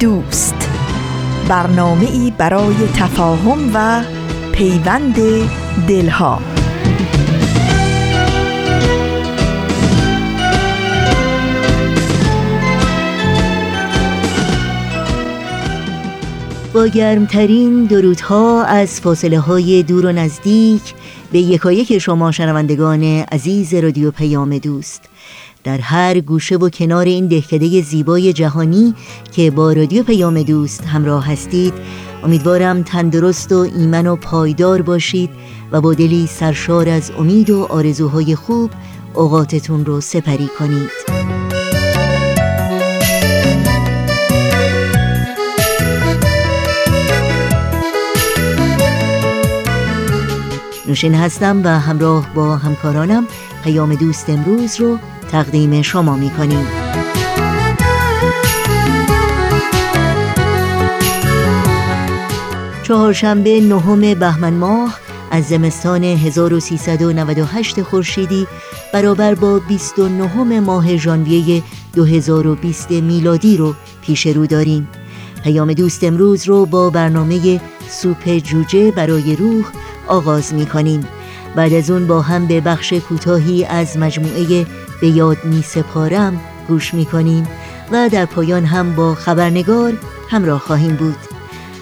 دوست. برنامه ای برای تفاهم و پیوند دلها. با گرمترین درودها از فاصله های دور و نزدیک به یکایک شما شنوندگان عزیز رادیو پیام دوست. در هر گوشه و کنار این دهکده زیبای جهانی که با رادیو پیام دوست همراه هستید امیدوارم تندرست و ایمن و پایدار باشید و با دلی سرشار از امید و آرزوهای خوب اوقاتتون رو سپری کنید. نوشین هستم و همراه با همکارانم پیام دوست امروز رو تقدیم شما می کنیم چهارشنبه نهم بهمن ماه از زمستان 1398 خورشیدی برابر با 29 ماه ژانویه 2020 میلادی رو پیش رو داریم. پیام دوست امروز رو با برنامه سوپ جوجه برای روح آغاز می کنیم بعد از اون با هم به بخش کوتاهی از مجموعه به یاد می سپارم گوش می کنیم و در پایان هم با خبرنگار همراه خواهیم بود.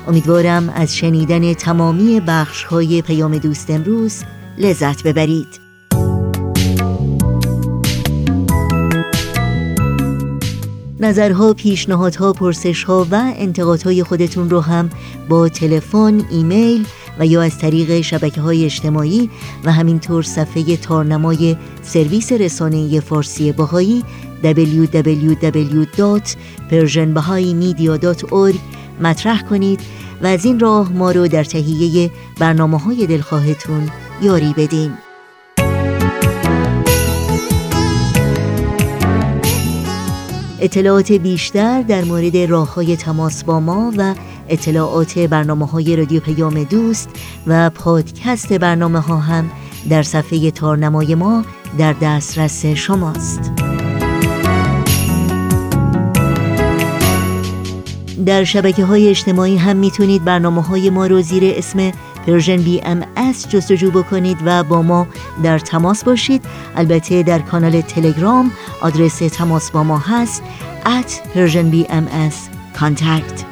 امیدوارم از شنیدن تمامی بخش های پیام دوست امروز لذت ببرید. نظرها، پیشنهادها، پرسشها و انتقادهای خودتون رو هم با تلفن، ایمیل و یا از طریق شبکه های اجتماعی و همینطور صفحه تارنمای سرویس رسانه فارسی باهایی www.persianbahaimedia.org مطرح کنید و از این راه ما رو در تهیه برنامه های دلخواهتون یاری بدین. اطلاعات بیشتر در مورد راه های تماس با ما و اطلاعات برنامه های رادیو پیام دوست و پادکست برنامه ها هم در صفحه تارنمای ما در دسترس شماست. در شبکه های اجتماعی هم می‌تونید برنامه های ما رو زیر اسم Persian BMS جستجو بکنید و با ما در تماس باشید. البته در کانال تلگرام آدرس تماس با ما هست at Persian BMS contact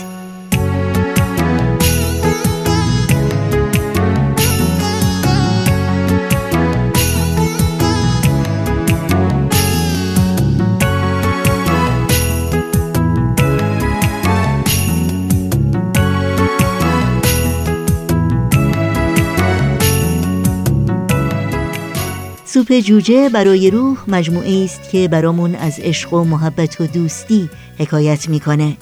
سوپ جوجه برای روح مجموعه است که برامون از عشق و محبت و دوستی حکایت می‌کنه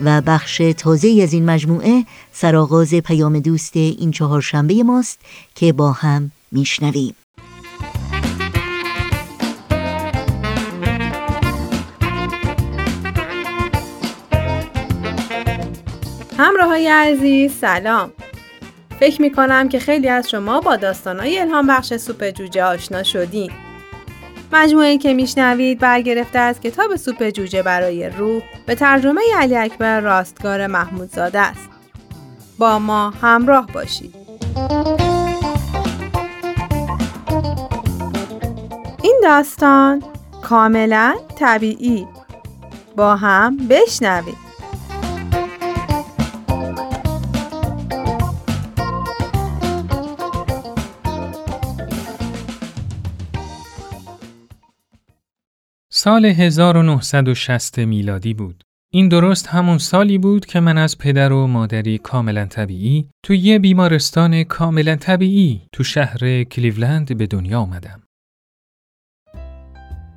و بخش تازه از این مجموعه سرآغاز پیام دوست این چهارشنبه ماست که با هم میشنویم. همراه های عزیز سلام. فکر می کنم که خیلی از شما با داستانهای الهام بخش سوپ جوجه آشنا شدین. مجموعه که میشنوید برگرفته از کتاب سوپ جوجه برای روح به ترجمه علی اکبر راستگار محمودزاده است. با ما همراه باشید. این داستان کاملا طبیعی با هم بشنوید. سال 1960 میلادی بود. این درست همون سالی بود که من از پدر و مادری کاملا طبیعی تو یه بیمارستان کاملا طبیعی تو شهر کلیولند به دنیا آمدم.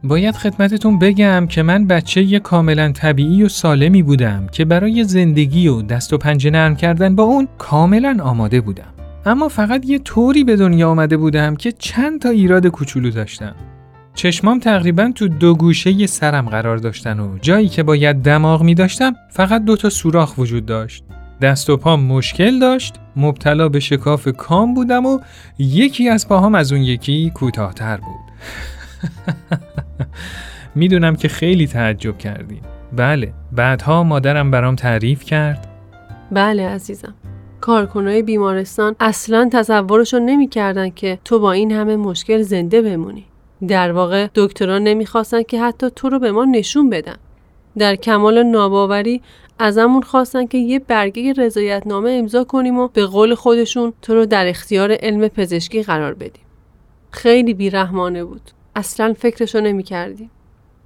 باید خدمتتون بگم که من بچه یه کاملا طبیعی و سالمی بودم که برای زندگی و دست و پنجه نرم کردن با اون کاملا آماده بودم. اما فقط یه طوری به دنیا آمده بودم که چند تا ایراد کوچولو داشتم. چشمام تقریبا تو دو گوشه سرم قرار داشتن و جایی که باید دماغ می داشتم فقط دو تا سوراخ وجود داشت. دست و پام مشکل داشت، مبتلا به شکاف کام بودم و یکی از پاهام از اون یکی کوتاهتر بود. می‌دونم که خیلی تعجب کردیم. بله، بعدها مادرم برام تعریف کرد. بله عزیزم. کارکنای بیمارستان اصلا تصورشو نمی‌کردن که تو با این همه مشکل زنده بمونی. در واقع دکتران نمی‌خواستن که حتی تو رو به ما نشون بدن. در کمال ناباوری ازمون خواستن که یه برگه رضایتنامه امضا کنیم و به قول خودشون تو رو در اختیار علم پزشکی قرار بدیم. خیلی بیرحمانه بود. اصلا فکرشو نمی کردیم.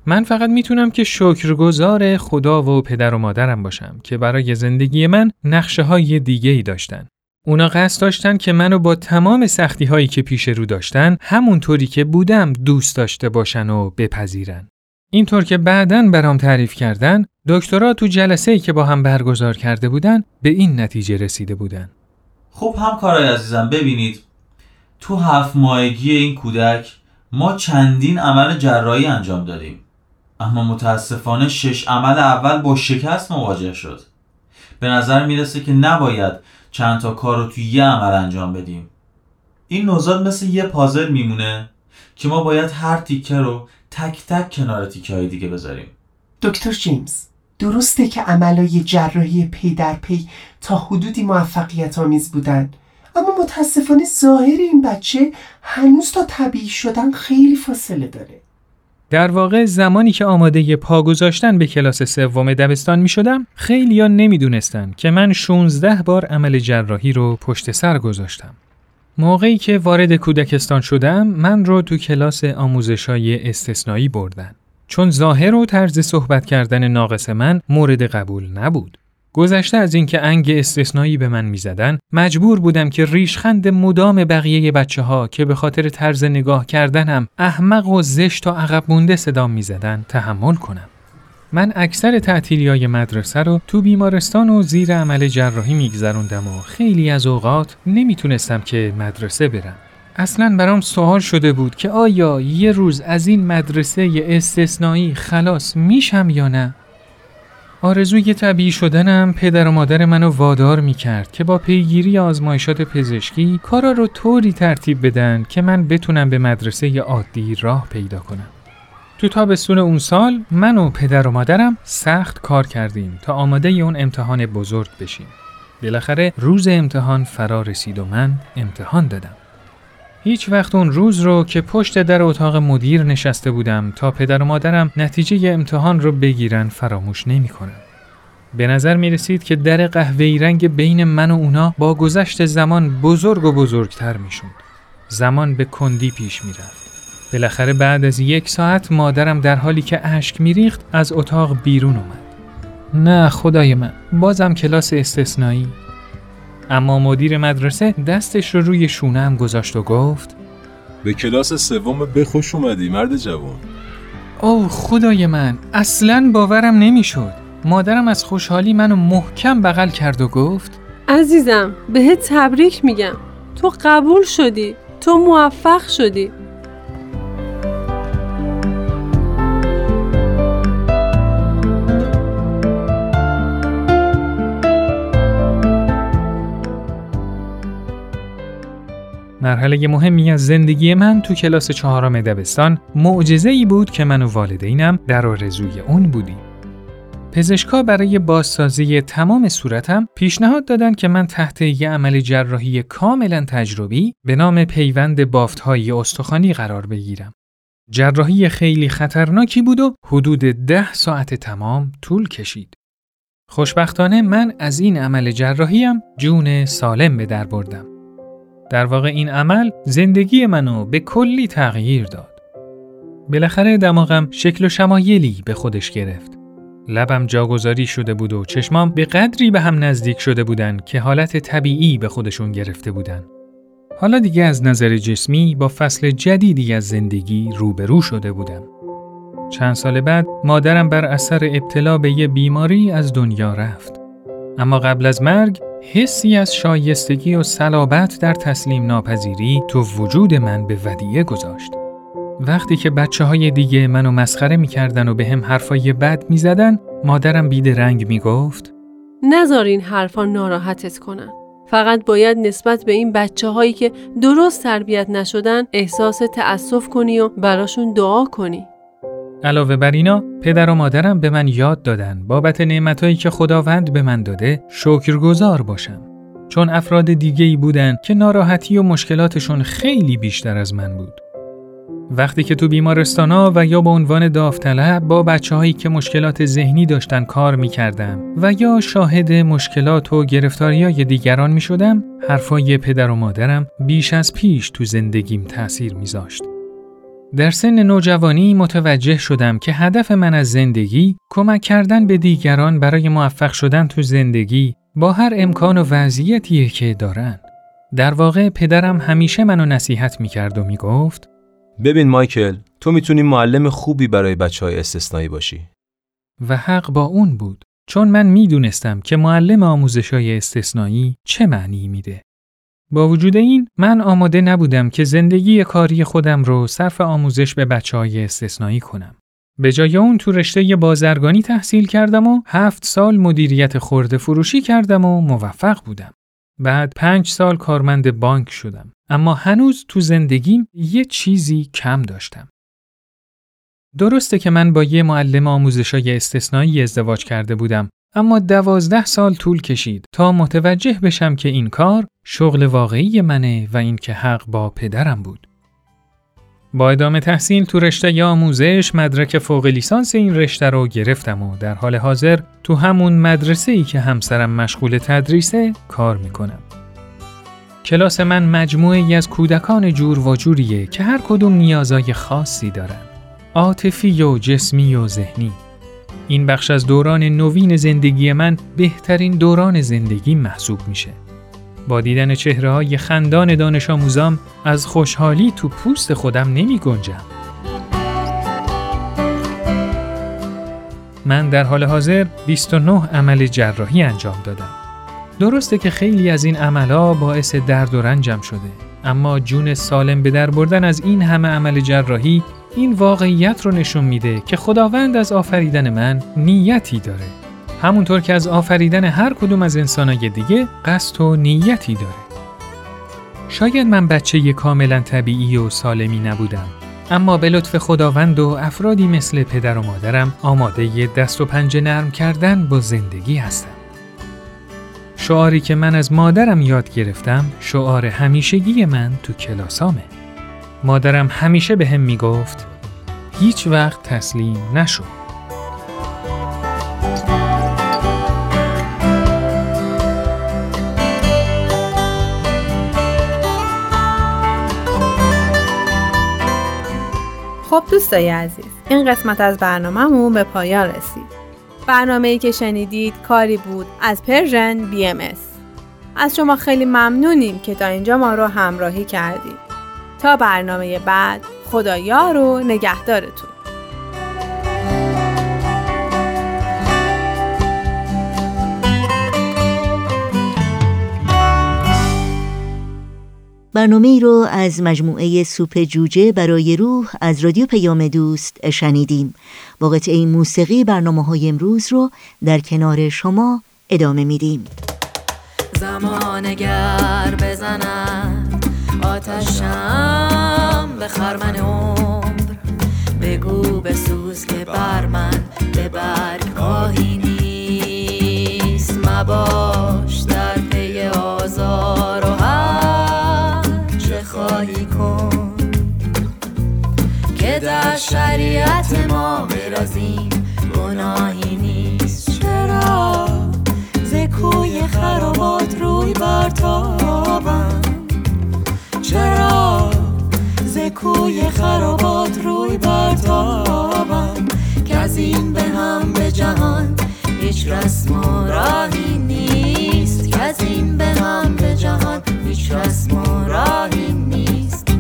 من فقط می‌تونم که شکرگزار خدا و پدر و مادرم باشم که برای زندگی من نقشه های دیگه ای داشتن. اونا قصد داشتن که منو با تمام سختی هایی که پیش رو داشتن همونطوری که بودم دوست داشته باشن و بپذیرن. اینطور که بعدا برام تعریف کردن دکترها تو جلسه ای که با هم برگزار کرده بودن به این نتیجه رسیده بودن. خب همکارای عزیزم ببینید تو هفت ماهگی این کودک ما چندین عمل جراحی انجام دادیم اما متاسفانه شش عمل اول با شکست مواجه شد به نظر می‌رسه که نباید چند تا کار رو توی یه عمل انجام بدیم. این نوزاد مثل یه پازل میمونه که ما باید هر تیکه رو تک تک کنار تیکه های دیگه بذاریم. دکتر جیمز درسته که عملای جراحی پی در پی تا حدودی موفقیت آمیز بودن اما متاسفانه ظاهر این بچه هنوز تا طبیعی شدن خیلی فاصله داره. در واقع زمانی که آماده پا گذاشتن به کلاس سوم دبستان می شدم خیلی ها نمی دونستن که من 16 بار عمل جراحی رو پشت سر گذاشتم. موقعی که وارد کودکستان شدم من رو تو کلاس آموزشای استثنایی بردن. چون ظاهر و طرز صحبت کردن ناقص من مورد قبول نبود. گذشته از اینکه انگ استثنایی به من می‌زدن مجبور بودم که ریشخند مدام بقیه بچه ها که به خاطر طرز نگاه کردنم احمق و زشت و عقب مونده صدام می‌زدن تحمل کنم. من اکثر تعطیلی مدرسه رو تو بیمارستان و زیر عمل جراحی میگذروندم و خیلی از اوقات نمی‌تونستم که مدرسه برم. اصلا برام سوال شده بود که آیا یه روز از این مدرسه استثنایی خلاص میشم یا نه؟ آرزوی طبیعی شدنم پدر و مادر منو وادار می کرد که با پیگیری آزمایشات پزشکی کارا رو طوری ترتیب بدن که من بتونم به مدرسه عادی راه پیدا کنم. تو تابستون اون سال من و پدر و مادرم سخت کار کردیم تا آماده اون امتحان بزرگ بشیم. بالاخره روز امتحان فرا رسید و من امتحان دادم. هیچ وقت اون روز رو که پشت در اتاق مدیر نشسته بودم تا پدر و مادرم نتیجه امتحان رو بگیرن فراموش نمی کنم. به نظر می رسید که در قهوه‌ای رنگ بین من و اونا با گذشت زمان بزرگ و بزرگتر می شود. زمان به کندی پیش می رفت. بالاخره بعد از یک ساعت مادرم در حالی که اشک ریخت از اتاق بیرون اومد. نه خدای من بازم کلاس استثنایی اما مدیر مدرسه دستش رو روی شونم گذاشت و گفت به کلاس سوم بخوش اومدی مرد جوان. اوه خدای من اصلا باورم نمی‌شد. مادرم از خوشحالی منو محکم بغل کرد و گفت عزیزم بهت تبریک میگم. تو قبول شدی تو موفق شدی. مرحله مهمی از زندگی من تو کلاس چهارم دبستان معجزه ای بود که من و والدینم در آرزوی اون بودیم. پزشکا برای بازسازی تمام صورتم پیشنهاد دادن که من تحت یه عمل جراحی کاملا تجربی به نام پیوند بافتهای استخوانی قرار بگیرم. جراحی خیلی خطرناکی بود و حدود ده ساعت تمام طول کشید. خوشبختانه من از این عمل جراحیم جون سالم به در بردم. در واقع این عمل زندگی منو به کلی تغییر داد. بالاخره دماغم شکل و شمایلی به خودش گرفت. لبم جاگذاری شده بود و چشمام به قدری به هم نزدیک شده بودن که حالت طبیعی به خودشون گرفته بودن. حالا دیگه از نظر جسمی با فصل جدیدی از زندگی روبرو شده بودم. چند سال بعد مادرم بر اثر ابتلا به یه بیماری از دنیا رفت. اما قبل از مرگ حسی از شایستگی و صلابت در تسلیم ناپذیری تو وجود من به ودیعه گذاشت. وقتی که بچه های دیگه منو مسخره می‌کردن و به هم حرفای بد می‌زدن مادرم بید رنگ می‌گفت نذار این حرفا ناراحتت کنن. فقط باید نسبت به این بچه هایی که درست تربیت نشدن احساس تأسف کنی و براشون دعا کنی. علاوه بر اینا پدر و مادرم به من یاد دادن بابت نعمتهایی که خداوند به من داده شکرگزار باشم چون افراد دیگه ای بودن که ناراحتی و مشکلاتشون خیلی بیشتر از من بود وقتی که تو بیمارستانا و یا به عنوان داوطلب با بچه هایی که مشکلات ذهنی داشتن کار می کردم و یا شاهد مشکلات و گرفتاری های دیگران می شدم حرفای پدر و مادرم بیش از پیش تو زندگیم تأثیر می زاشت. در سن نوجوانی متوجه شدم که هدف من از زندگی کمک کردن به دیگران برای موفق شدن تو زندگی با هر امکان و وضعیتیه که دارن. در واقع پدرم همیشه منو نصیحت می‌کرد و می‌گفت ببین مایکل تو می‌تونی معلم خوبی برای بچه های استثنایی باشی. و حق با اون بود چون من می‌دونستم که معلم آموزش های استثنایی چه معنی میده. با وجود این من آماده نبودم که زندگی کاری خودم رو صرف آموزش به بچه های استثنایی کنم. به جای اون تو رشته بازرگانی تحصیل کردم و هفت سال مدیریت خورده فروشی کردم و موفق بودم. بعد پنج سال کارمند بانک شدم. اما هنوز تو زندگیم یه چیزی کم داشتم. درسته که من با یه معلم آموزشای استثنایی ازدواج کرده بودم اما دوازده سال طول کشید تا متوجه بشم که این کار شغل واقعی منه و این که حق با پدرم بود. با ادامه تحصیل تو رشته آموزش مدرک فوق لیسانس این رشته رو گرفتم و در حال حاضر تو همون مدرسه ای که همسرم مشغول تدریسه کار می‌کنم. کلاس من مجموعه از کودکان جور و جوریه که هر کدوم نیازای خاصی دارن. عاطفی و جسمی و ذهنی. این بخش از دوران نوین زندگی من بهترین دوران زندگی محسوب میشه. با دیدن چهره های خندان دانش آموزام از خوشحالی تو پوست خودم نمی گنجم. من در حال حاضر 29 عمل جراحی انجام دادم. درسته که خیلی از این عملها باعث درد و رنجم شده. اما جون سالم به در بردن از این همه عمل جراحی این واقعیت رو نشون میده که خداوند از آفریدن من نیتی داره. همونطور که از آفریدن هر کدوم از انسانای دیگه قصد و نیتی داره. شاید من بچه کاملا طبیعی و سالمی نبودم. اما به لطف خداوند و افرادی مثل پدر و مادرم آماده دست و پنجه نرم کردن با زندگی هستم. شعاری که من از مادرم یاد گرفتم شعار همیشگی من تو کلاسامه. مادرم همیشه به هم می‌گفت هیچ وقت تسلیم نشو. خب دوستای عزیز این قسمت از برنامهمون به پایان رسید برنامه که شنیدید کاری بود از Persian BMS از شما خیلی ممنونیم که تا اینجا ما رو همراهی کردید. تا برنامه بعد خدا یار و نگهدارتون. برنامه ای رو از مجموعه سوپ جوجه برای روح از رادیو پیام دوست شنیدیم. با قطعه موسیقی برنامه های امروز رو در کنار شما ادامه میدیم. زمان گر بزند آتشم به خرمن عمر. بگو بسوز که بر من به برگ نیست مباش شریعت ما برازیم گناهی نیست. چرا؟ زکوی خرابات روی برتابم چرا؟ کوی خرابات روی برتابم که از این به هم به جهان هیچ رسم و راهی نیست. که از این به هم به جهان هیچ رسم و راهی نیست.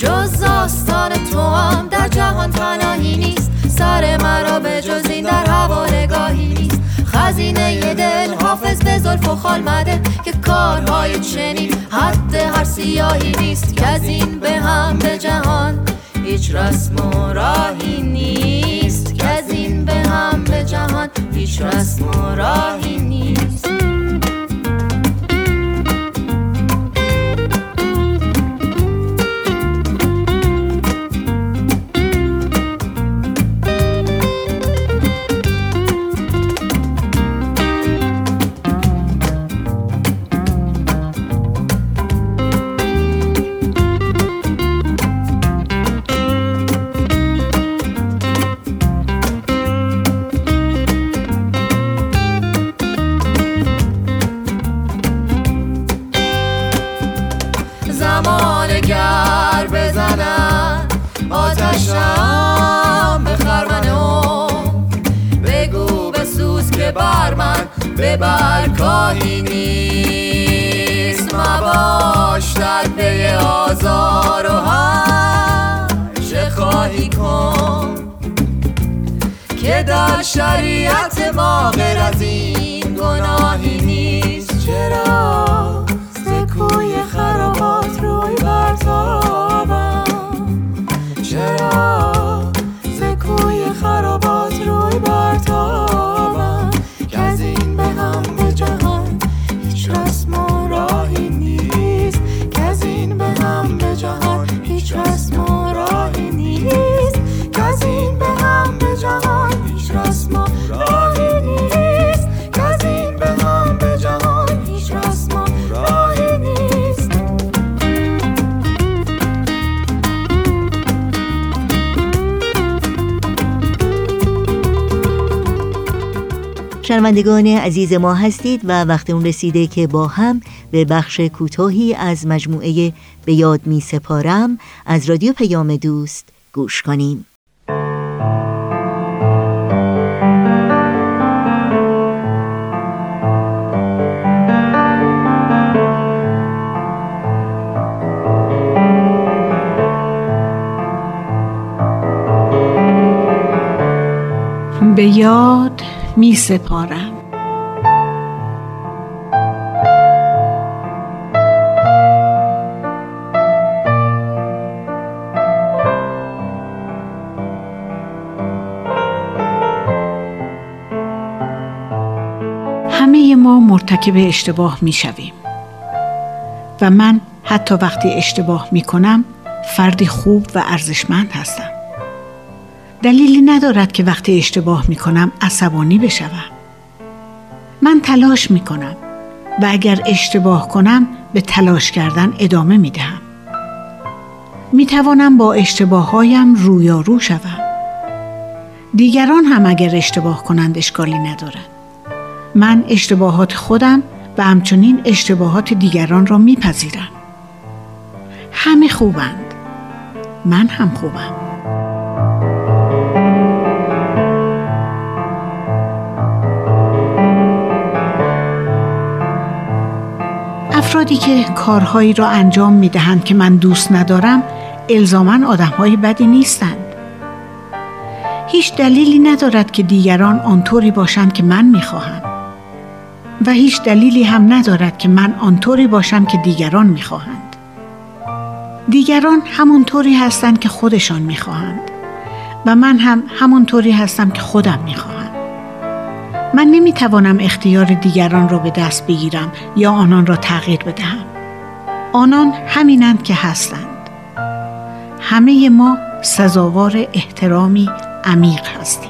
جز آستان تو هم در جهان پناهی نیست. سر مرا به جز این در حوالگاهی نیست. خزینه دل حافظ به زلف و خال مده که کارهای چنین حد هر سیاهی نیست. که از این به هم به جهان هیچ رسم و راهی نیست. که از این به هم به جهان هیچ رسم و راهی نیست. ما شنوندگان عزیز ما هستید و وقت اون رسیده که با هم به بخش کوتاهی از مجموعه به یاد می سپارم. از رادیو پیام دوست گوش کنیم. به یاد می سپارم. همه ما مرتکب اشتباه می شویم. و من حتی وقتی اشتباه می کنم فردی خوب و ارزشمند هستم. دلیلی ندارد که وقتی اشتباه می کنم عصبانی بشوم. من تلاش می کنم و اگر اشتباه کنم به تلاش کردن ادامه می دهم می توانم با اشتباه هایم رویارو شوم. دیگران هم اگر اشتباه کنند اشکالی ندارد. من اشتباهات خودم و همچنین اشتباهات دیگران را میپذیرم. همه خوبند. من هم خوبم. افرادی که کارهایی را انجام می دهند که من دوست ندارم الزاما آدمهای بدی نیستند. هیچ دلیلی ندارد که دیگران آنطوری باشند که من می خواهم. و هیچ دلیلی هم ندارد که من آنطوری باشم که دیگران می خواهند. دیگران همونطوری هستند که خودشان می خواهند. و من هم همونطوری هستم که خودم می خواهم. من نمی توانم اختیار دیگران را به دست بگیرم یا آنان را تغییر بدهم. آنان همینند که هستند. همه ما سزاوار احترامی عمیق هستیم.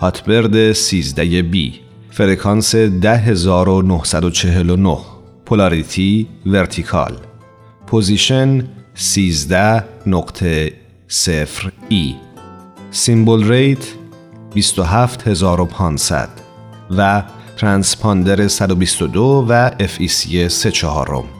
Hotbird 13 B فرکانس 10949 polarity vertical. position 13 نقطه صفر E. symbol rate 27500 و ترانسپاندر 122 و FEC 3 چهارم.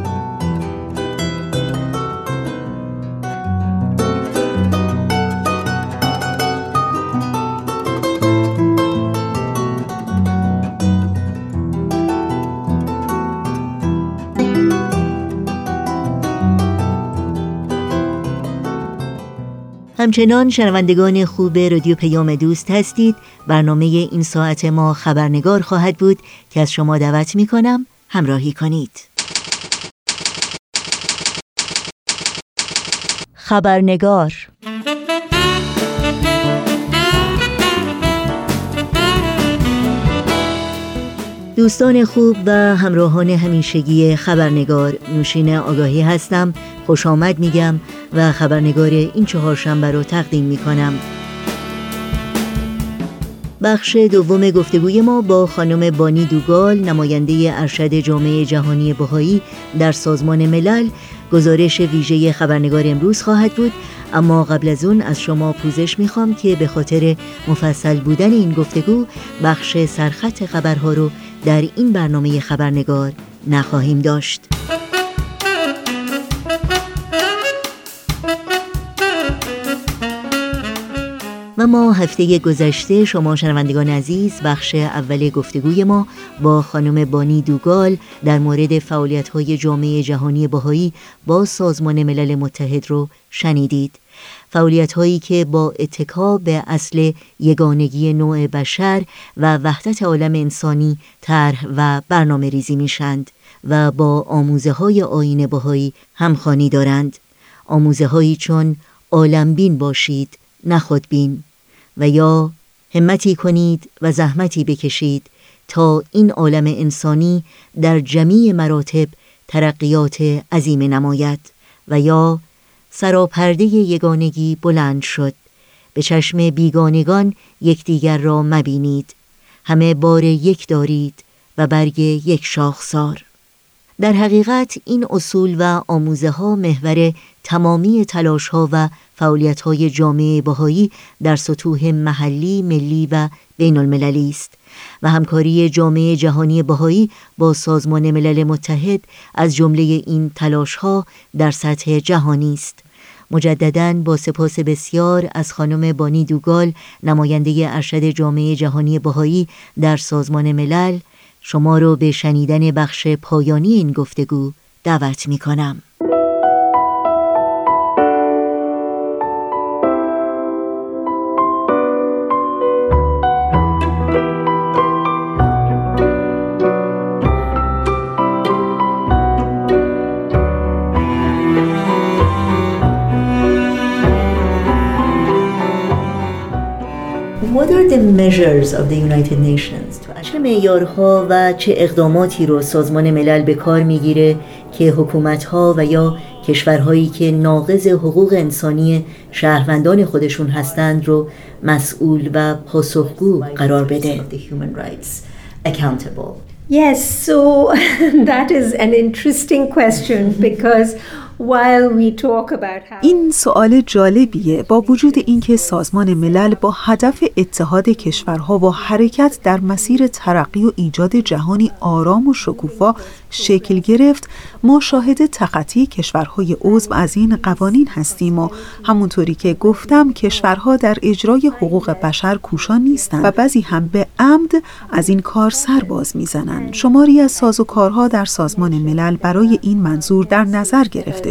همچنان شنوندگان خوب رادیو پیام دوست هستید. برنامه این ساعت ما خبرنگار خواهد بود که از شما دعوت می کنم همراهی کنید. خبرنگار دوستان خوب و همراهان همیشگی خبرنگار نوشین آگاهی هستم. خوش آمد میگم و خبرنگار این چهارشنبه رو تقدیم می‌کنم. بخش دوم گفتگوی ما با خانم بانی دوگال نماینده ارشد جامعه جهانی بهایی در سازمان ملل گزارش ویژه خبرنگار امروز خواهد بود. اما قبل از اون از شما پوزش می‌خوام که به خاطر مفصل بودن این گفتگو بخش سرخط خبرها رو در این برنامه خبرنگار نخواهیم داشت. و ما هفته گذشته شما شنوندگان عزیز بخش اول گفتگوی ما با خانم بانی دوگال در مورد فعالیت های جامعه جهانی باهایی با سازمان ملل متحد رو شنیدید. فعالیت هایی که با اتکا به اصل یگانگی نوع بشر و وحدت عالم انسانی طرح و برنامه ریزی میشند و با آموزه های آین باهایی همخانی دارند. آموزه هایی چون عالمبین باشید نخودبین و یا همتی کنید و زحمتی بکشید تا این عالم انسانی در جمیع مراتب ترقیات عظیم نماید و یا سراپرده یگانگی بلند شد. به چشم بیگانگان یکدیگر را مبینید. همه بار یک دارید و برگ یک شاخسار. در حقیقت این اصول و آموزه ها محور تمامی تلاش ها و فعالیت های جامعه بهایی در سطوح محلی، ملی و بین المللی است و همکاری جامعه جهانی بهایی با سازمان ملل متحد از جمله این تلاش ها در سطح جهانی است. مجددا با سپاس بسیار از خانم بانی دوگال نماینده ارشد جامعه جهانی بهایی در سازمان ملل شما رو به شنیدن بخش پایانی این گفتگو دعوت می کنم. What are the measures of the United Nations چه معیارها و چه اقداماتی رو سازمان ملل به کار می‌گیره که حکومتها و یا کشورهایی که ناقض حقوق انسانی شهروندان خودشون هستند رو مسئول و پاسخگو قرار بده. Yes, so that is an interesting question because این سوال جالبیه با وجود اینکه سازمان ملل با هدف اتحاد کشورها و حرکت در مسیر ترقی و ایجاد جهانی آرام و شکوفا شکل گرفت ما شاهد تخطی کشورهای عضو از این قوانین هستیم و همونطوری که گفتم کشورها در اجرای حقوق بشر کوشان نیستند و بعضی هم به عمد از این کار سر باز می‌زنند. شماری از سازوکارها در سازمان ملل برای این منظور در نظر گرفته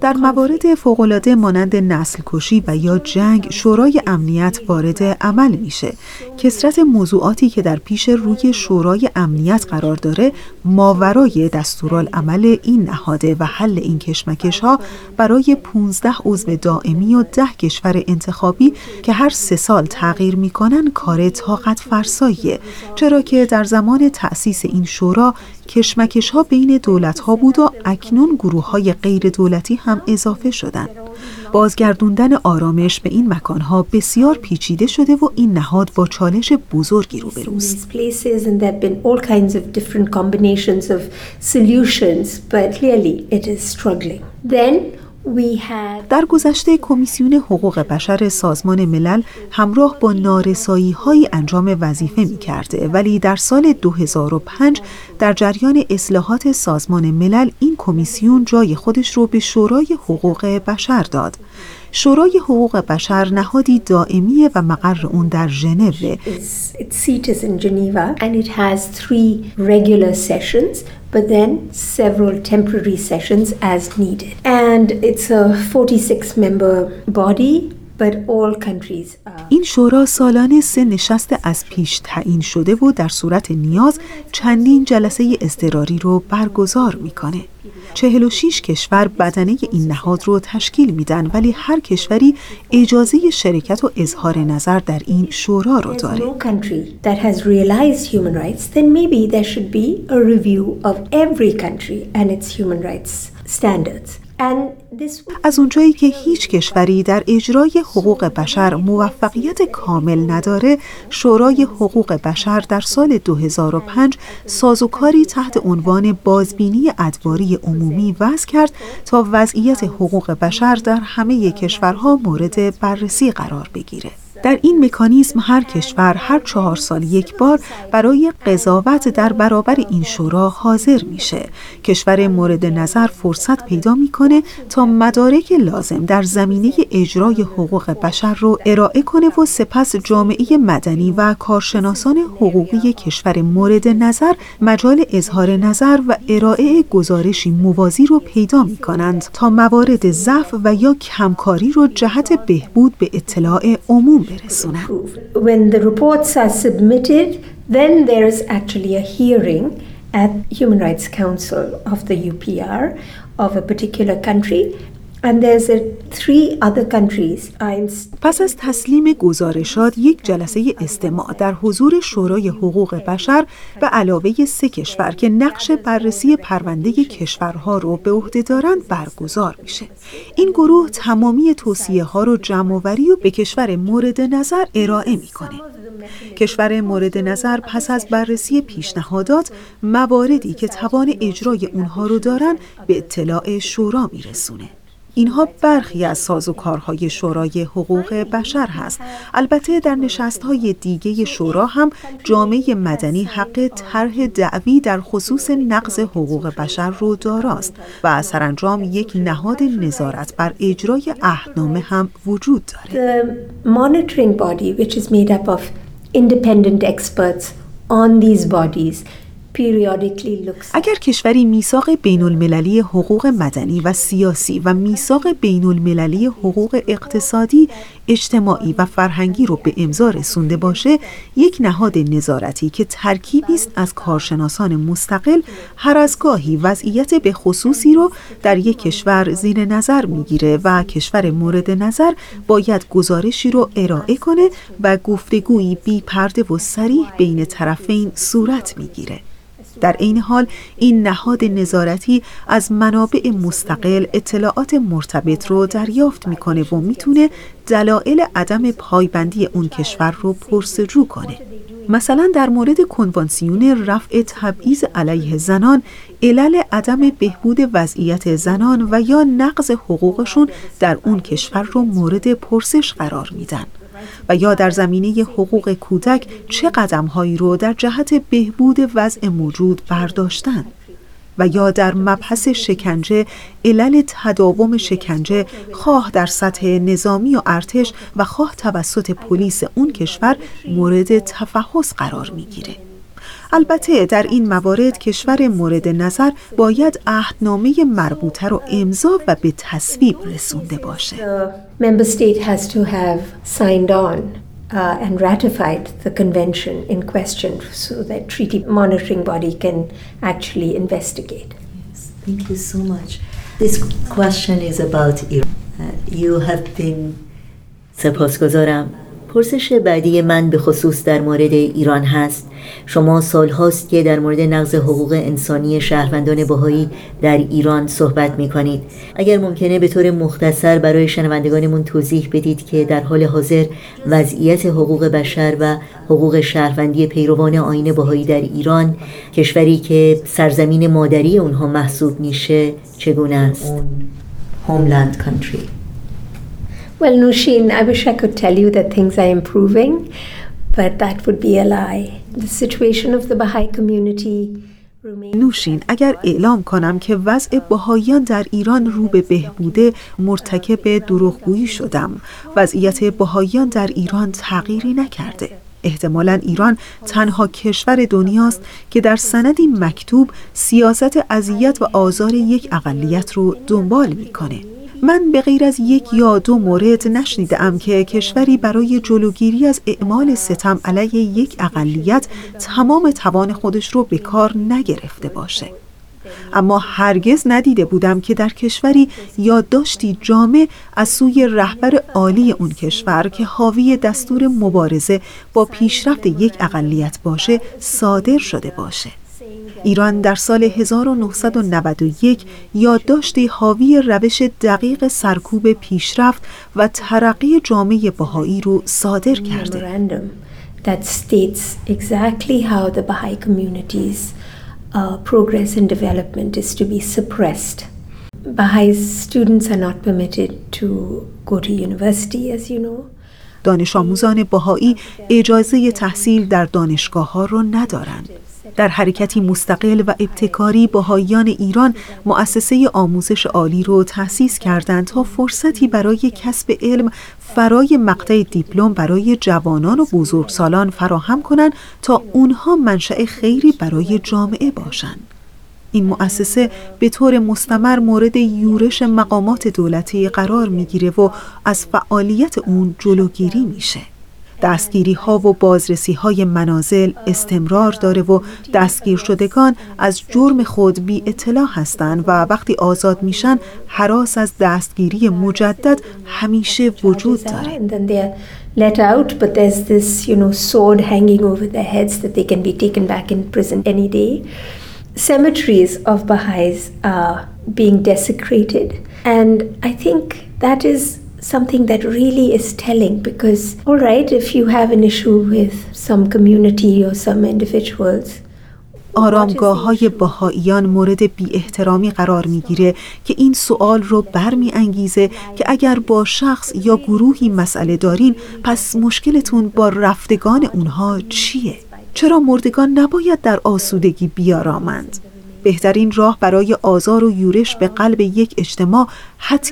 در موارد فوقالعاده مانند نسل کشی و یا جنگ شورای امنیت وارد عمل میشه. کسرت موضوعاتی که در پیش روی شورای امنیت قرار داره ماورای دستورالعمل این نهاده و حل این کشمکش ها برای 15 عضو دائمی و ده کشور انتخابی که هر سه سال تغییر می‌کنن کار طاقت فرساییه چرا که در زمان تأسیس این شورا کشمکش ها بین دولت ها بود و اکنون گروه های غیر دولتی هم اضافه شدند. بازگردوندن آرامش به این مکان ها بسیار پیچیده شده و این نهاد با چالش بزرگی روبروست. در گذشته کمیسیون حقوق بشر سازمان ملل همراه با نارسایی های انجام وظیفه می کرده ولی در سال 2005 در جریان اصلاحات سازمان ملل این کمیسیون جای خودش رو به شورای حقوق بشر داد. شورای حقوق بشر نهادی دائمی و مقر اون در ژنو but then several temporary sessions as needed. And it's a 46 member body این شورا سالانه سه نشست از پیش تعیین شده و در صورت نیاز چندین جلسه اضطراری رو برگزار می‌کنه. 46 کشور بدنه این نهاد رو تشکیل میدن ولی هر کشوری اجازه شرکت و اظهار نظر در این شورا رو داره. از اونجایی که هیچ کشوری در اجرای حقوق بشر موفقیت کامل نداره شورای حقوق بشر در سال 2005 سازوکاری تحت عنوان بازبینی ادواری عمومی وضع کرد تا وضعیت حقوق بشر در همه کشورها مورد بررسی قرار بگیره. در این مکانیزم هر کشور هر چهار سال یک بار برای قضاوت در برابر این شورا حاضر میشه. کشور مورد نظر فرصت پیدا می‌کنه تا مدارک لازم در زمینه اجرای حقوق بشر رو ارائه کنه و سپس جامعه مدنی و کارشناسان حقوقی کشور مورد نظر مجال اظهار نظر و ارائه گزارشی موازی رو پیدا می کنند تا موارد ضعف و یا کمکاری رو جهت بهبود به اطلاع عموم When the reports are submitted, then there is actually a hearing at Human Rights Council of the UPR of a particular country پس از تسلیم گزارشات یک جلسه استماع در حضور شورای حقوق بشر به علاوه سه کشور که نقش بررسی پرونده کشورها رو به عهده دارند برگزار میشه. این گروه تمامی توصیه ها رو جمعوری و به کشور مورد نظر ارائه می‌کنه. کشور مورد نظر پس از بررسی پیشنهادات مواردی که توان اجرای اونها رو دارن به اطلاع شورا میرسونه. اینها برخی از سازوکارهای شورای حقوق بشر هست. البته در نشستهای دیگه شورا هم جامعه مدنی حق طرح دعوی در خصوص نقض حقوق بشر رو داراست و سرانجام یک نهاد نظارت بر اجرای عهدنامه هم وجود داره. The monitoring body is made up of independent experts on these bodies اگر کشوری میثاق بین المللی حقوق مدنی و سیاسی و میثاق بین المللی حقوق اقتصادی اجتماعی و فرهنگی رو به امضا رسونده باشه یک نهاد نظارتی که ترکیبی است از کارشناسان مستقل هر از گاهی وضعیت به خصوصی رو در یک کشور زیر نظر می‌گیره و کشور مورد نظر باید گزارشی رو ارائه کنه و گفتگویی بی پرده و سریح بین طرفین صورت می‌گیره. در این حال این نهاد نظارتی از منابع مستقل اطلاعات مرتبط رو دریافت می‌کنه و می‌تونه دلایل عدم پایبندی اون کشور رو پرسجو کنه. مثلا در مورد کنوانسیون رفع تبعیض علیه زنان علل عدم بهبود وضعیت زنان و یا نقض حقوقشون در اون کشور رو مورد پرسش قرار میدن. و یا در زمینه حقوق کودک چه قدمهایی رو در جهت بهبود وضع موجود برداشتن و یا در مبحث شکنجه علل تداوم شکنجه خواه در سطح نظامی و ارتش و خواه توسط پلیس اون کشور مورد تفحص قرار می‌گیره. البته در این موارد کشور مورد نظر باید عهدنامه مربوطه رو امضا و به تصویب رسونده باشه. member state has to have signed on uh, and ratified the convention in question so that treaty monitoring body can actually investigate. Yes, thank you so much. This question is about Iran. Uh, you have been سپاسگزارم پرسش بعدی من به خصوص در مورد ایران هست. شما سال هاست که در مورد نقض حقوق انسانی شهروندان باهایی در ایران صحبت می کنید اگر ممکنه به طور مختصر برای شنوندگانمون توضیح بدید که در حال حاضر وضعیت حقوق بشر و حقوق شهروندی پیروان آین باهایی در ایران کشوری که سرزمین مادری اونها محسوب میشه چگونه است؟ homeland country. Well, Nushin, I wish I could tell you that things are improving, but that would be a lie. The situation of the Baha'i community نوشین اگر اعلام کنم که وضع بهاییان در ایران رو به بهبوده مرتکب دروغگویی شدم. وضعیت بهاییان در ایران تغییری نکرده. احتمالا ایران تنها کشور دنیاست که در سندی مکتوب سیاست اذیت و آزار یک اقلیت رو دنبال می‌کنه. من به غیر از یک یا دو مورد نشنیدم که کشوری برای جلوگیری از اعمال ستم علیه یک اقلیت تمام توان خودش رو به کار نگرفته باشه. اما هرگز ندیده بودم که در کشوری یادداشتی جامع از سوی رهبر عالی اون کشور که حاوی دستور مبارزه با پیشرفت یک اقلیت باشه صادر شده باشه. ایران در سال 1991 یادداشتی حاوی روش دقیق سرکوب پیشرفت و ترقی جامعه بهایی رو صادر کرده. that states exactly how the Baha'i community's uh, progress and development is to be suppressed. Baha'i students are not permitted to go to university, as you know. دانش آموزان بهایی اجازه تحصیل در دانشگاه ها رو ندارند. در حرکتی مستقل و ابتکاری بهاییان ایران مؤسسه آموزش عالی رو تأسیس کردند تا فرصتی برای کسب علم فرای مقطع دیپلم برای جوانان و بزرگسالان فراهم کنند تا اونها منشأ خیری برای جامعه باشند. این مؤسسه به طور مستمر مورد یورش مقامات دولتی قرار می‌گیره و از فعالیت اون جلوگیری میشه. دستگیری ها و بازرسی های منازل استمرار داره و دستگیر شدگان از جرم خود بی اطلاع هستند و وقتی آزاد میشن حراس از دستگیری مجدد همیشه وجود داره let out, but there's this, you know, sword hanging over their heads that they can be taken back in prison any day. Cemeteries of Baha'is are being desecrated, and I think that is something that really is telling because, all right, if you have an issue with some community or some individuals, آرامگاه های بهاییان مورد بی احترامی قرار می‌گیره که این سوال رو برمی انگیزه که اگر با شخص یا گروهی مسئله دارین پس مشکلتون با رفتگان اونها چیه؟ چرا مردگان نباید در آسودگی بیارامند؟ بهترین راه برای آزار و یورش به قلب یک اجتماع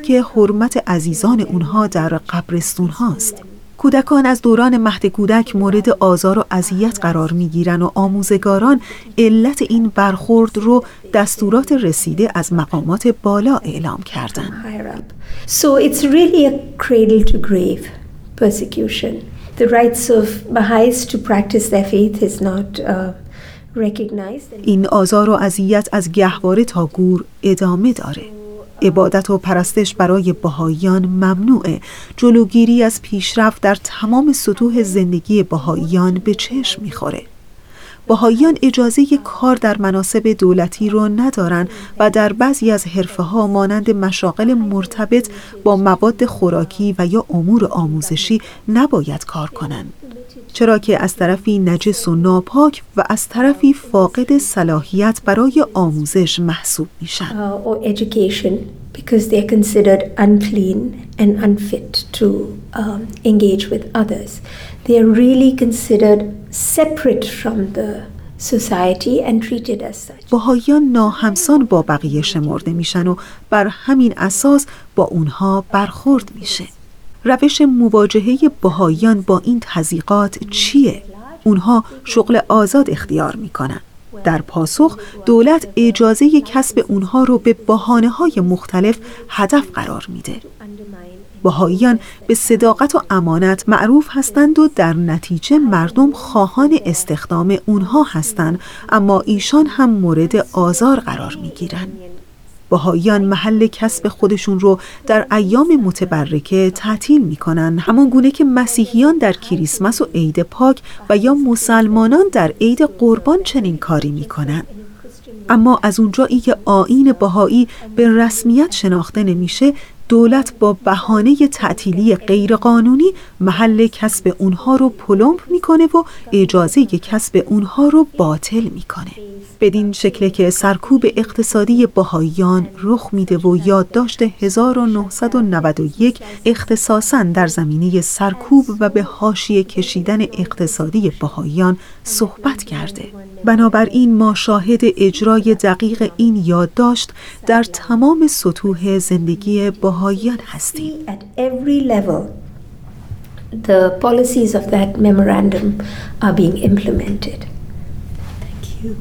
که حرمت عزیزان اونها در قبرستون هاست. کودکان از دوران مهد کودک مورد آزار و اذیت قرار می‌گیرن و آموزگاران علت این برخورد رو دستورات رسیده از مقامات بالا اعلام کردن. So it's really a cradle to grave persecution. The rights of Baha'is to practice their faith is not uh, این آزار و اذیت از گهواره تا گور ادامه داره. عبادت و پرستش برای بهاییان ممنوعه. جلوگیری از پیشرفت در تمام سطوح زندگی بهاییان به چشم می‌خوره. بهاییان اجازه کار در مناسب دولتی رو ندارن و در بعضی از حرفه ها مانند مشاغل مرتبط با مواد خوراکی و یا امور آموزشی نباید کار کنند. چرا که از طرفی نجس و ناپاک و از طرفی فاقد صلاحیت برای آموزش محسوب میشن. Because they're considered unclean and unfit to um, engage with others. They're really considered separate from the society and treated as such. بهاییان ناهمسان با بقیه شمرده میشن و بر همین اساس با اونها برخورد میشه. روش مواجهه بهاییان با این تزیقات چیه؟ اونها شغل آزاد اختیار می‌کنن. در پاسخ دولت اجازه کسب اونها رو به بحانه های مختلف هدف قرار میده. بهاییان به صداقت و امانت معروف هستند و در نتیجه مردم خواهان استخدام اونها هستند اما ایشان هم مورد آزار قرار می گیرن. بهاییان محل کسب خودشون رو در ایام متبرکه تعطیل می‌کنن. همان گونه که مسیحیان در کریسمس و عید پاک و یا مسلمانان در عید قربان چنین کاری می‌کنن. اما از اونجایی که آین بهایی به رسمیت شناخته نمیشه دولت با بهانه تعطیلی غیرقانونی محل کسب اونها رو پلمپ می‌کنه و اجازه کسب اونها رو باطل می‌کنه. بدین شکل که سرکوب اقتصادی بهاییان رخ میده و یادداشت 1991 اختصاصا در زمینه سرکوب و به حاشیه کشیدن اقتصادی بهاییان صحبت کرده بنابراین ما شاهد اجرای دقیق این یادداشت در تمام سطوح زندگی بهاییان هستیم the policies of that memorandum are being implemented. Thank you.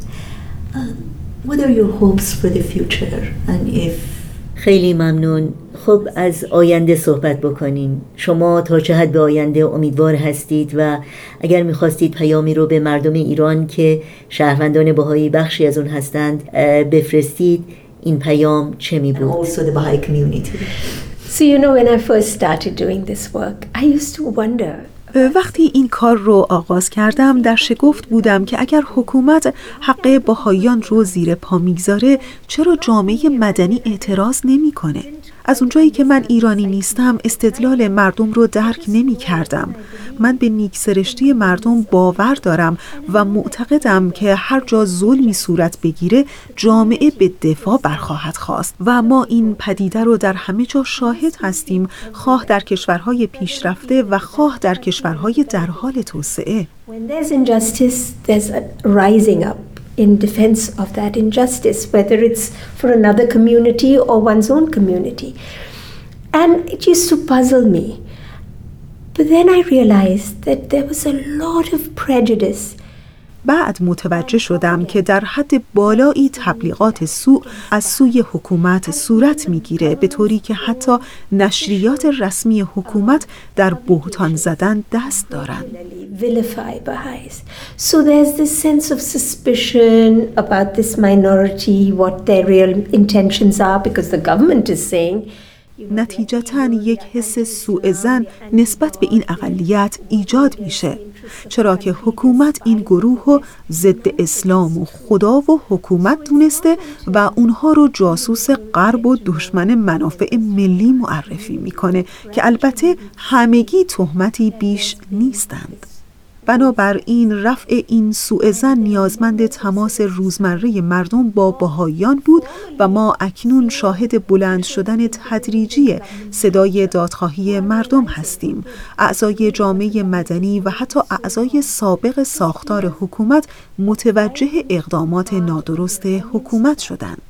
Um, what are your hopes for the future and if خیلی ممنون خب از آینده صحبت بکنیم شما تا چه حد به آینده امیدوار هستید و اگر می‌خواستید پیامی رو به مردم ایران که شهروندان بهایی بخشی از اون هستند بفرستید این پیام چه می بود؟ Also the Baha'i community. So you know when I first started doing this work I used to wonder وقتی این کار رو آغاز کردم در شگفت بودم که اگر حکومت حق بهاییان رو زیر پا می‌گذاره چرا جامعه مدنی اعتراض نمی‌کنه از اونجایی که من ایرانی نیستم استدلال مردم رو درک نمی کردم من به نیک سرشتی مردم باور دارم و معتقدم که هر جا ظلمی صورت بگیره جامعه به دفاع برخواهد خواست و ما این پدیده رو در همه جا شاهد هستیم خواه در کشورهای پیشرفته و خواه در کشورهای در حال توسعه. In defense of that injustice, whether it's for another community or one's own community. And it used to puzzle me. But then I realized that there was a lot of prejudice بعد متوجه شدم که در حد بالایی تبلیغات سوء از سوی حکومت صورت می‌گیره به طوری که حتی نشریات رسمی حکومت در بهتان زدن دست دارند. So there's this sense of suspicion about this minority, what their real intentions are, because the government is saying نتیجتا یک حس سوء زن نسبت به این اقلیت ایجاد میشه چرا که حکومت این گروه رو ضد اسلام و خدا و حکومت دونسته و اونها رو جاسوس غرب و دشمن منافع ملی معرفی می‌کنه که البته همگی تهمتی بیش نیستند. بنابراین رفع این سوء زن نیازمند تماس روزمره مردم با بهاییان بود و ما اکنون شاهد بلند شدن تدریجی صدای دادخواهی مردم هستیم. اعضای جامعه مدنی و حتی اعضای سابق ساختار حکومت متوجه اقدامات نادرست حکومت شدند.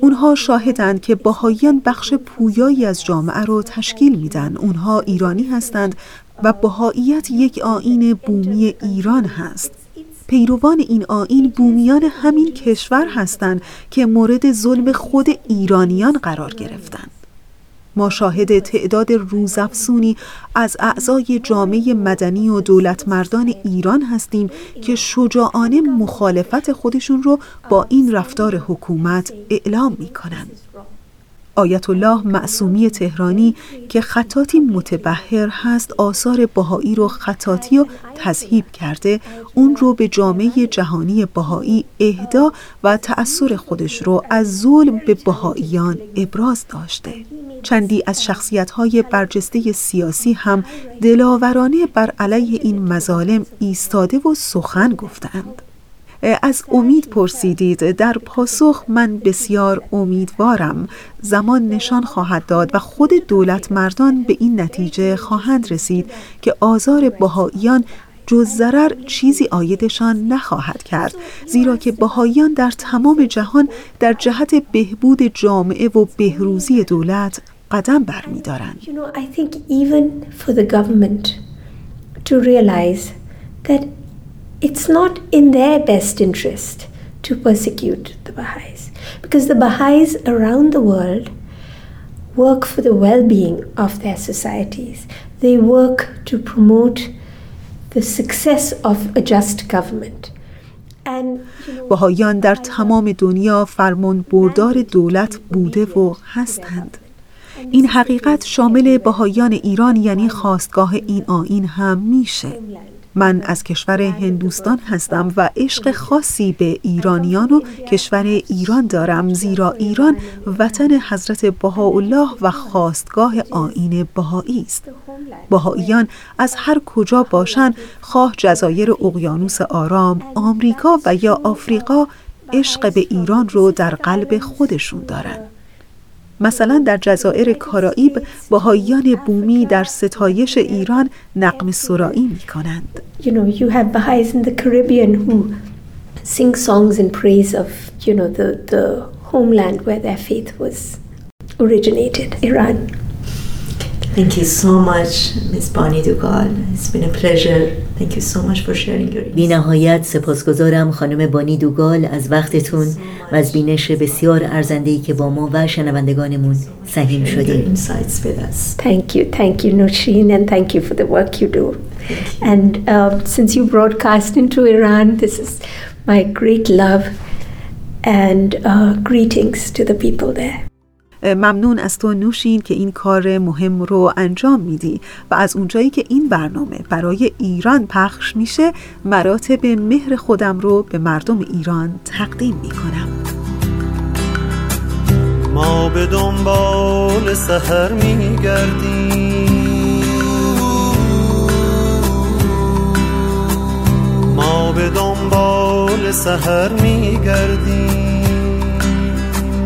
اونها شاهدند که باهاییان بخش پویایی از جامعه رو تشکیل میدن. اونها ایرانی هستند و بهاییت یک آین بومی ایران هست پیروان این آین بومیان همین کشور هستند که مورد ظلم خود ایرانیان قرار گرفتند ما شاهد تعداد روزافزونی از اعضای جامعه مدنی و دولت مردان ایران هستیم که شجاعانه مخالفت خودشون رو با این رفتار حکومت اعلام می کنند. آیت الله معصومی تهرانی که خطاتی متبهر هست آثار بهایی رو خطاتی و تذهیب کرده. اون رو به جامعه جهانی بهایی اهدا و تأثیر خودش رو از ظلم به بهاییان ابراز داشته. چندی از شخصیت برجسته سیاسی هم دلاورانه بر علیه این مظالم ایستاده و سخن گفتند. از امید پرسیدید. در پاسخ من بسیار امیدوارم. زمان نشان خواهد داد و خود دولت مردان به این نتیجه خواهند رسید که آزار بهاییان جز ضرر چیزی آیدشان نخواهد کرد. زیرا که بهاییان در تمام جهان در جهت بهبود جامعه و بهروزی دولت قدم برمیدارند. You know, it's not in their best interest to persecute the Baha'is because the Baha'is around the world work for the well-being of their societies. They work to promote the success of a just government. بهایان در تمام دنیا فرمان بردار دولت بوده و هستند. این حقیقت شامل بهایان ایران یعنی خواستگاه این آین هم میشه من از کشور هندوستان هستم و عشق خاصی به ایرانیان و کشور ایران دارم زیرا ایران وطن حضرت بهاءالله و خواستگاه آین بهایی است. بهاییان از هر کجا باشند خواه جزایر اقیانوس آرام آمریکا و یا آفریقا عشق به ایران رو در قلب خودشون دارند مثلا در جزایر کارائیب بهاییان بومی در ستایش ایران نقم سرایی می کنند. You know, you have Baha'is in the Caribbean who sing songs in praise of, you know, the, the homeland where their faith was originated, Iran. Thank you so much, Ms. Bani Dugal. It's been a pleasure. Thank you so much for sharing your بی نهایت سپاسگزارم خانم بانی دوگال از وقتتون و از بینش بسیار ارزنده‌ای که با ما و شنوندگانمون سهیم شدید. Thank you, thank you, Nushin, and thank you for the work you do. And uh, since you broadcast into Iran, this is my great love and uh, greetings to the people there. ممنون از تو نوشین که این کار مهم رو انجام میدی و از اونجایی که این برنامه برای ایران پخش میشه مراتب مهر خودم رو به مردم ایران تقدیم می‌کنم. ما به دنبال سهر میگردیم. ما به دنبال سهر میگردیم.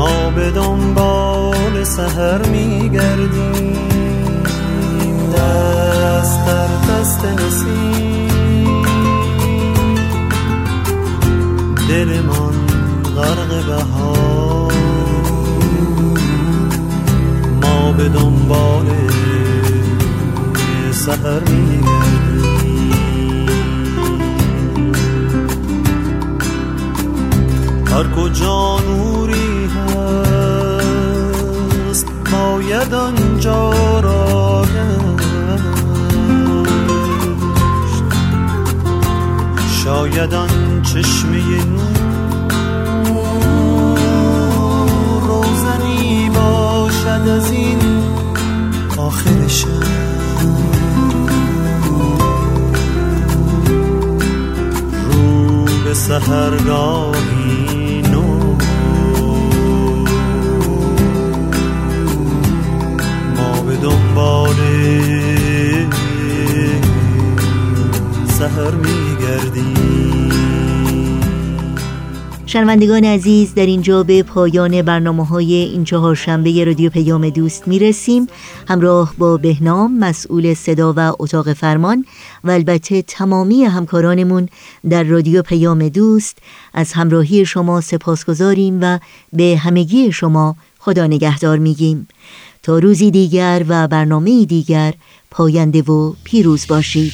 ما به دنبال سهر میگردیم. دست در دست نسیم. دل من غرق بهار. ما به دنبال سهر میگردیم. هر کجا نوری باید آنجا را شاید آن چشمه نور روزنی باشد از این آخر رو به سهرگاهی دنبال سهر میگردیم شنوندگان عزیز در اینجا به پایان برنامه های این چهار شنبه رادیو پیام دوست می رسیم همراه با بهنام مسئول صدا و اتاق فرمان و البته تمامی همکارانمون در رادیو پیام دوست از همراهی شما سپاس گذاریم و به همگی شما خدا نگهدار میگیم. تا روزی دیگر و برنامه دیگر پاینده و پیروز باشید.